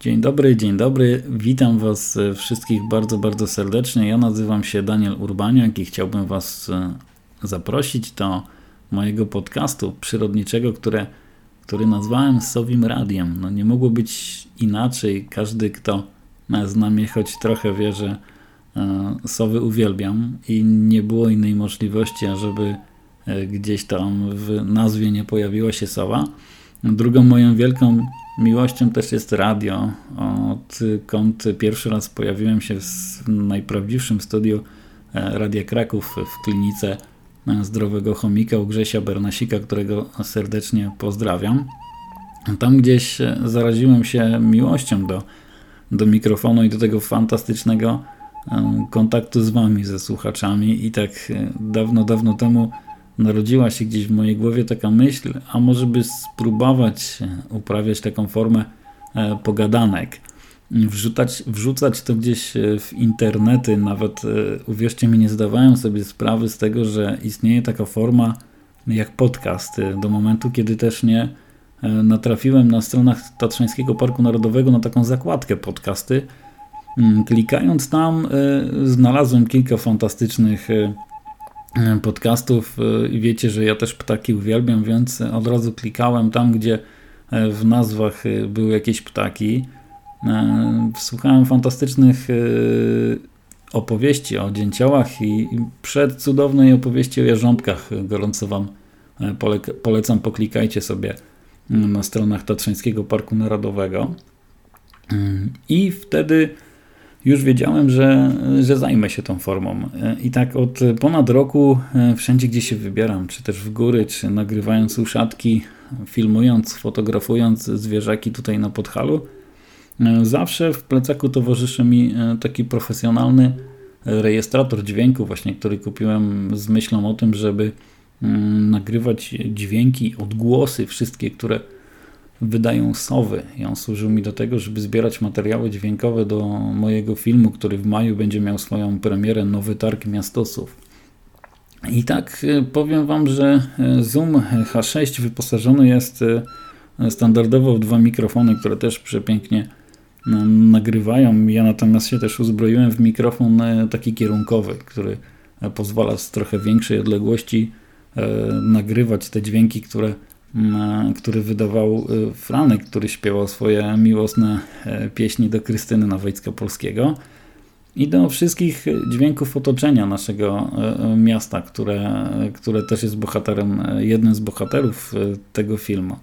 Dzień dobry, dzień dobry. Witam Was e, wszystkich bardzo, bardzo serdecznie. Ja nazywam się Daniel Urbaniak i chciałbym Was e, zaprosić do mojego podcastu przyrodniczego, które, który nazwałem Sowim Radiem. No nie mogło być inaczej. Każdy, kto zna mnie choć trochę wie, że e, sowy uwielbiam i nie było innej możliwości, ażeby gdzieś tam w nazwie nie pojawiła się sowa. Drugą moją wielką miłością też jest radio. Odkąd pierwszy raz pojawiłem się w najprawdziwszym studiu e, Radia Kraków w klinice e, Zdrowego Chomika u Grzesia Bernasika, którego serdecznie pozdrawiam. Tam gdzieś e, zaraziłem się miłością do, do mikrofonu i do tego fantastycznego kontaktu z wami, ze słuchaczami i tak dawno, dawno temu narodziła się gdzieś w mojej głowie taka myśl, a może by spróbować uprawiać taką formę e, pogadanek. Wrzucać, wrzucać to gdzieś e, w internety, nawet e, uwierzcie mi, nie zdawałem sobie sprawy z tego, że istnieje taka forma jak podcast, do momentu, kiedy też nie natrafiłem na stronach Tatrzańskiego Parku Narodowego na taką zakładkę podcasty. Mm, klikając tam, znalazłem kilka fantastycznych E, podcastów e, i wiecie, że ja też ptaki uwielbiam, więc od razu klikałem tam, gdzie e, w nazwach były jakieś ptaki. Słuchałem fantastycznych opowieści o dzięciołach i cudownej opowieści o jarząbkach gorąco Wam polecam, poklikajcie sobie na stronach Tatrzańskiego Parku Narodowego. I wtedy już wiedziałem, że, że zajmę się tą formą. I tak od ponad roku e, wszędzie, gdzie się wybieram, czy też w góry, czy nagrywając uszatki, filmując, fotografując zwierzaki tutaj na Podhalu, e, zawsze w plecaku towarzyszy mi e, taki profesjonalny rejestrator dźwięku, właśnie, który kupiłem z myślą o tym, żeby mm, nagrywać dźwięki, odgłosy, wszystkie, które wydają sowy. I on służył mi do tego, żeby zbierać materiały dźwiękowe do mojego filmu, który w maju będzie miał swoją premierę Nowy Targ Miastosów. I tak e, powiem Wam, że e, Zoom H6 wyposażony jest e, standardowo w dwa mikrofony, które też przepięknie nagrywają. Ja natomiast się też uzbroiłem w mikrofon taki kierunkowy, który pozwala z trochę większej odległości nagrywać te dźwięki, które który wydawał y, Franek, który śpiewał swoje miłosne e, pieśni do Krystyny Nawojcka Polskiego i do wszystkich dźwięków otoczenia naszego e, e, miasta, które, które też jest bohaterem, jednym z bohaterów tego filmu.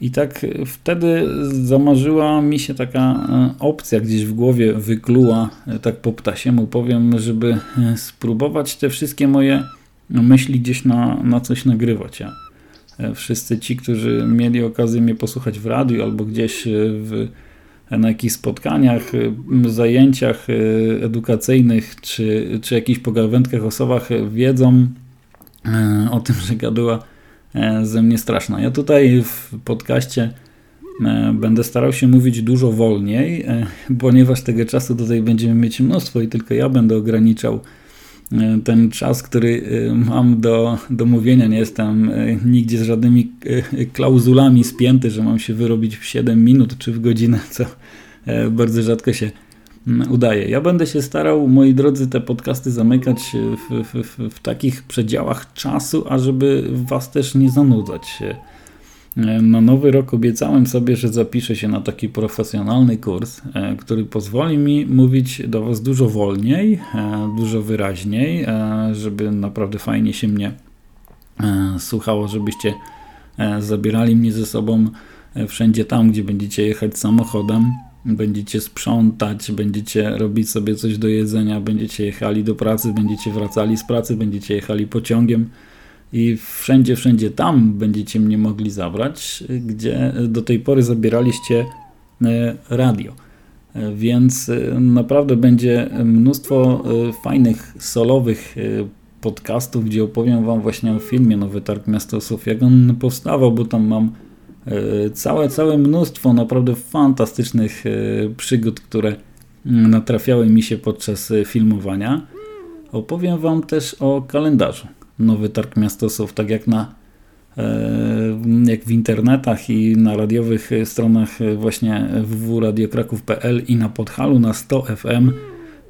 I tak wtedy zamarzyła mi się taka opcja gdzieś w głowie wykluła, tak po ptasiemu powiem, żeby spróbować te wszystkie moje myśli gdzieś na, na coś nagrywać. Ja wszyscy ci, którzy mieli okazję mnie posłuchać w radiu albo gdzieś e, w, na jakichś spotkaniach, e, zajęciach edukacyjnych czy, czy jakichś pogawędkach o sowach wiedzą o tym, że gaduła ze mnie straszna. Ja tutaj w podcaście będę starał się mówić dużo wolniej, ponieważ tego czasu tutaj będziemy mieć mnóstwo i tylko ja będę ograniczał E, ten czas, który e, mam do, do mówienia, nie jestem e, nigdzie z żadnymi klauzulami spięty, że mam się wyrobić w 7 minut czy w godzinę, co bardzo rzadko się mm, udaje. Ja będę się starał, moi drodzy, te podcasty zamykać w, w, w, takich przedziałach czasu, ażeby was też nie zanudzać. Na nowy rok obiecałem sobie, że zapiszę się na taki profesjonalny kurs, e, który pozwoli mi mówić do Was dużo wolniej, e, dużo wyraźniej, e, żeby naprawdę fajnie się mnie słuchało, żebyście zabierali mnie ze sobą wszędzie tam, gdzie będziecie jechać samochodem, będziecie sprzątać, będziecie robić sobie coś do jedzenia, będziecie jechali do pracy, będziecie wracali z pracy, będziecie jechali pociągiem i wszędzie, wszędzie tam będziecie mnie mogli zabrać, gdzie do tej pory zabieraliście e, radio. E, więc e, naprawdę będzie mnóstwo fajnych, solowych podcastów, gdzie opowiem Wam właśnie o filmie Nowy Targ Miastosów, jak on powstawał, bo tam mam całe, całe mnóstwo naprawdę fantastycznych przygód, które natrafiały mi się podczas filmowania. Opowiem Wam też o kalendarzu Nowy Targ Miastosów, tak jak na jak w internetach i na radiowych stronach właśnie www.radiokraków.pl i na Podhalu na 100 FM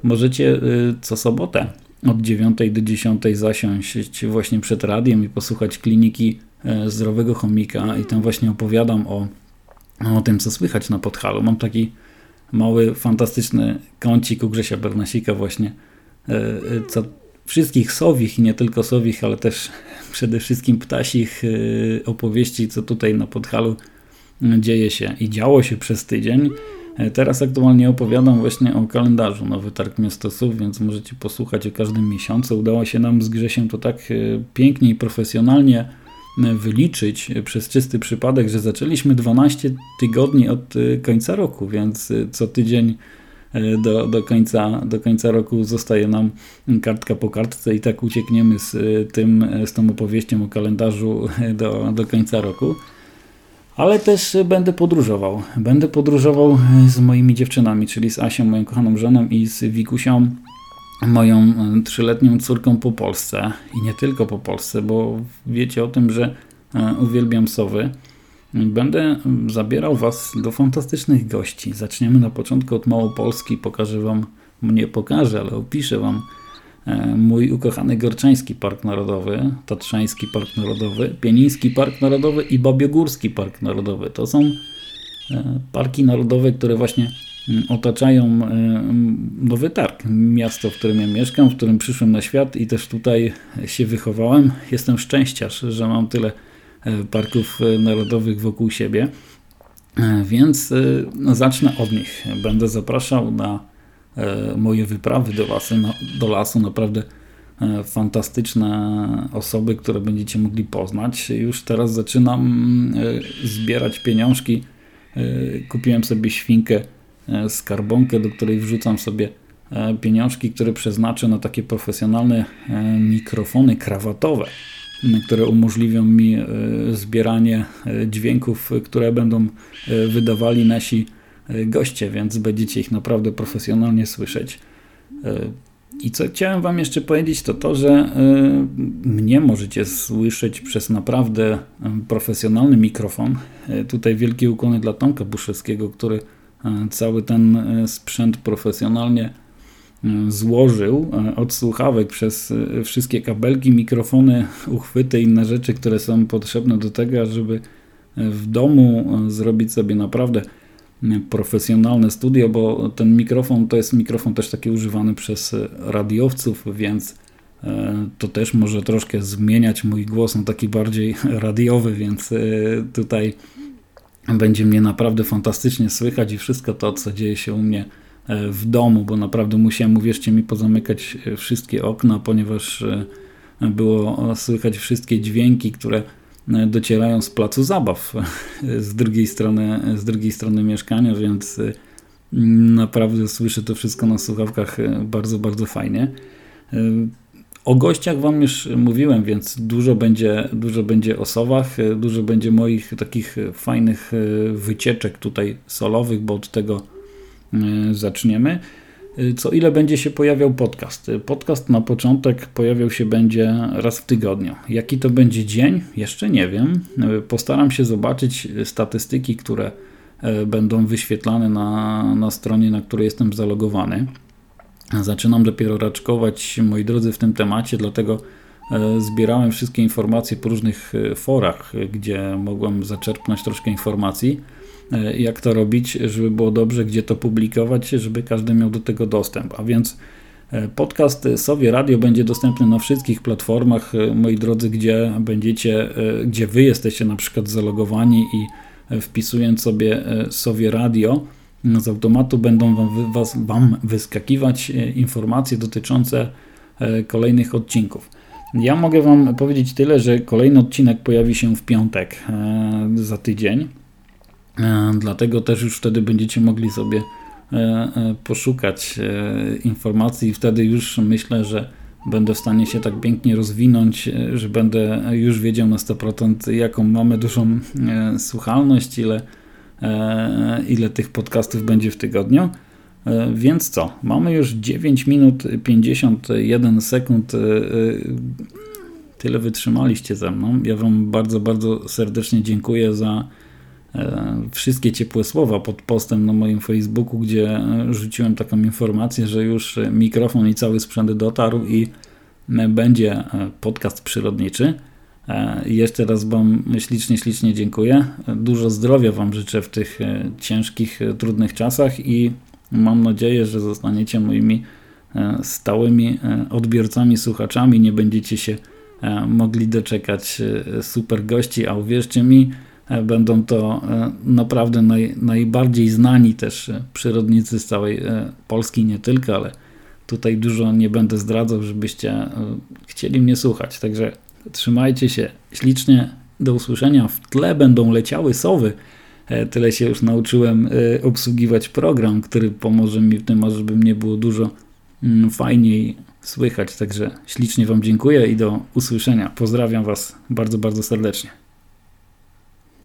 możecie co sobotę od 9 do 10 zasiąść właśnie przed radiem i posłuchać kliniki zdrowego chomika i tam właśnie opowiadam o, o tym, co słychać na Podhalu. Mam taki mały, fantastyczny kącik u Grzesia Bernasika właśnie, co wszystkich sowich i nie tylko sowich, ale też przede wszystkim ptasich y, opowieści, co tutaj na Podhalu y, dzieje się i działo się przez tydzień. E, teraz aktualnie opowiadam właśnie o kalendarzu Nowy Targ Miastosów, więc możecie posłuchać o każdym miesiącu. Udało się nam z Grzesiem to tak y, pięknie i profesjonalnie wyliczyć przez czysty przypadek, że zaczęliśmy 12 tygodni od końca roku, więc co tydzień do, do, końca, do końca roku zostaje nam kartka po kartce i tak uciekniemy z e, tym, e, z tą opowieścią o kalendarzu do, do końca roku. Ale też będę podróżował. Będę podróżował z moimi dziewczynami, czyli z Asią, moją kochaną żoną i z Wikusią, moją trzyletnią córką po Polsce. I nie tylko po Polsce, bo wiecie o tym, że uwielbiam sowy. Będę zabierał Was do fantastycznych gości. Zaczniemy na początku od Małopolski. Pokażę Wam, nie pokażę, ale opiszę Wam e, mój ukochany Gorczański Park Narodowy, Tatrzański Park Narodowy, Pieniński Park Narodowy i Babiogórski Park Narodowy. To są e, parki narodowe, które właśnie mm, otaczają e, Nowy Targ, miasto, w którym ja mieszkam, w którym przyszłem na świat i też tutaj się wychowałem. Jestem szczęściarz, że mam tyle parków e, narodowych wokół siebie. E, więc no, zacznę od nich. Będę zapraszał na moje wyprawy do lasu, do lasu naprawdę fantastyczne osoby, które będziecie mogli poznać. Już teraz zaczynam zbierać pieniążki. Kupiłem sobie świnkę, skarbonkę, do której wrzucam sobie pieniążki, które przeznaczę na takie profesjonalne mikrofony krawatowe które umożliwią mi e, zbieranie e, dźwięków, które będą e, wydawali nasi goście, więc będziecie ich naprawdę profesjonalnie słyszeć. I co chciałem Wam jeszcze powiedzieć, to to, że mnie możecie słyszeć przez naprawdę profesjonalny mikrofon. Tutaj wielkie ukłony dla Tomka Buszewskiego, który cały ten sprzęt profesjonalnie złożył e, od słuchawek przez e, wszystkie kabelki, mikrofony, uchwyty i inne rzeczy, które są potrzebne do tego, żeby e, w domu zrobić sobie naprawdę profesjonalne studio, bo ten mikrofon to jest mikrofon też taki używany przez radiowców, więc to też może troszkę zmieniać mój głos na taki bardziej radiowy, więc tutaj będzie mnie naprawdę fantastycznie słychać i wszystko to, co dzieje się u mnie w domu, bo naprawdę musiałem, uwierzcie mi, pozamykać e, wszystkie okna, ponieważ e, było słychać wszystkie dźwięki, które docierają z placu zabaw z drugiej strony, z drugiej strony mieszkania, więc naprawdę słyszę to wszystko na słuchawkach bardzo, bardzo fajnie. O gościach Wam już mówiłem, więc dużo będzie, dużo będzie o sowach, dużo będzie moich takich fajnych wycieczek tutaj solowych, bo od tego zaczniemy. Y, co ile będzie się pojawiał podcast? Y, podcast na początek pojawiał się będzie raz w tygodniu. Jaki to będzie dzień? Jeszcze nie wiem. Postaram się zobaczyć statystyki, które będą wyświetlane na, na stronie, na której jestem zalogowany. Zaczynam dopiero raczkować, moi drodzy, w tym temacie, dlatego zbierałem wszystkie informacje po różnych forach, gdzie mogłem zaczerpnąć troszkę informacji E, jak to robić, żeby było dobrze, gdzie to publikować, żeby każdy miał do tego dostęp. A więc e, podcast Sowie Radio będzie dostępny na wszystkich platformach, e, moi drodzy, gdzie będziecie, gdzie wy jesteście na przykład zalogowani i wpisując sobie Sowie Radio, z automatu będą wam, was, wam wyskakiwać informacje dotyczące kolejnych odcinków. Ja mogę Wam powiedzieć tyle, że kolejny odcinek pojawi się w piątek za tydzień. E, dlatego też już wtedy będziecie mogli sobie e, e, poszukać informacji i wtedy już myślę, że będę w stanie się tak pięknie rozwinąć, że będę już wiedział na 100% jaką mamy dużą słuchalność, ile, ile tych podcastów będzie w tygodniu. Więc co? Mamy już 9 minut 51 sekund tyle wytrzymaliście ze mną. Ja Wam bardzo, bardzo serdecznie dziękuję za wszystkie ciepłe słowa pod postem na moim Facebooku, gdzie e, rzuciłem taką informację, że już mikrofon i cały sprzęt dotarł i będzie podcast przyrodniczy. Jeszcze raz Wam ślicznie, ślicznie dziękuję. Dużo zdrowia Wam życzę w tych ciężkich, trudnych czasach i mam nadzieję, że zostaniecie moimi stałymi odbiorcami, słuchaczami. Nie będziecie się E, mogli doczekać e, super gości, a uwierzcie mi, e, będą to naprawdę naj, najbardziej znani też przyrodnicy z całej Polski, nie tylko, ale tutaj dużo nie będę zdradzał, żebyście chcieli mnie słuchać. Także trzymajcie się ślicznie. Do usłyszenia. W tle będą leciały sowy. Tyle się już nauczyłem obsługiwać program, który pomoże mi w tym, żeby mnie było dużo mm, fajniej słychać. Także ślicznie Wam dziękuję i do usłyszenia. Pozdrawiam Was bardzo, bardzo serdecznie.